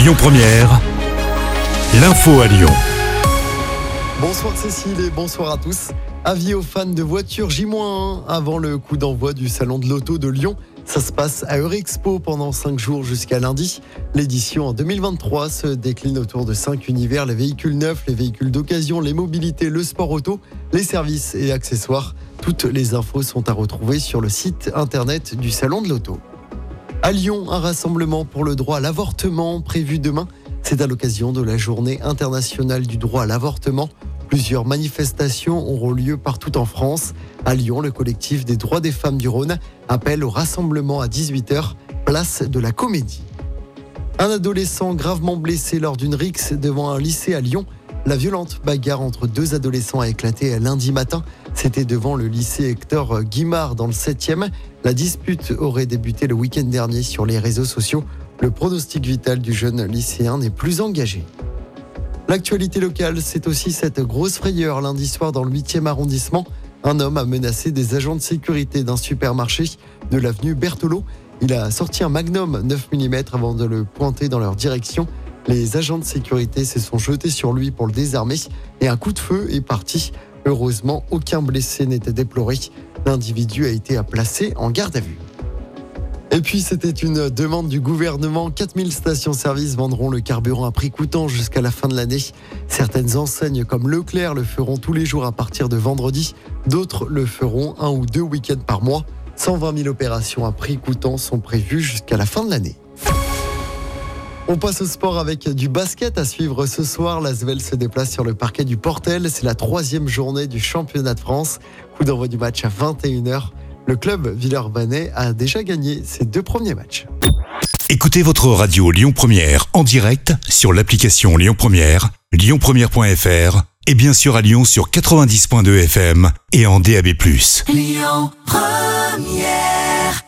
Lyon Première, l'info à Lyon. Bonsoir Cécile et bonsoir à tous. Avis aux fans de voitures J-1 avant le coup d'envoi du salon de l'auto de Lyon. Ça se passe à Eurexpo pendant 5 jours jusqu'à lundi. L'édition en 2023 se décline autour de 5 univers, les véhicules neufs, les véhicules d'occasion, les mobilités, le sport auto, les services et accessoires. Toutes les infos sont à retrouver sur le site internet du salon de l'auto. À Lyon, un rassemblement pour le droit à l'avortement prévu demain. C'est à l'occasion de la journée internationale du droit à l'avortement. Plusieurs manifestations auront lieu partout en France. À Lyon, le collectif des droits des femmes du Rhône appelle au rassemblement à 18h, place de la Comédie. Un adolescent gravement blessé lors d'une rixe devant un lycée à Lyon. La violente bagarre entre deux adolescents a éclaté lundi matin. C'était devant le lycée Hector Guimard dans le 7e. La dispute aurait débuté le week-end dernier sur les réseaux sociaux. Le pronostic vital du jeune lycéen n'est plus engagé. L'actualité locale, c'est aussi cette grosse frayeur lundi soir dans le 8e arrondissement. Un homme a menacé des agents de sécurité d'un supermarché de l'avenue Berthelot. Il a sorti un magnum 9 mm avant de le pointer dans leur direction. Les agents de sécurité se sont jetés sur lui pour le désarmer et un coup de feu est parti. Heureusement, aucun blessé n'était déploré. L'individu a été placé en garde à vue. Et puis, c'était une demande du gouvernement. 4000 stations-service vendront le carburant à prix coûtant jusqu'à la fin de l'année. Certaines enseignes comme Leclerc le feront tous les jours à partir de vendredi. D'autres le feront un ou deux week-ends par mois. 120 000 opérations à prix coûtant sont prévues jusqu'à la fin de l'année. On passe au sport avec du basket à suivre ce soir. L'Asvel se déplace sur le parquet du Portel. C'est la troisième journée du championnat de France. Coup d'envoi du match à 21h. Le club Villeurbanne a déjà gagné ses deux premiers matchs. Écoutez votre radio Lyon Première en direct sur l'application Lyon Première, lyonpremière.fr et bien sûr à Lyon sur 90.2 FM et en DAB+. Lyon Première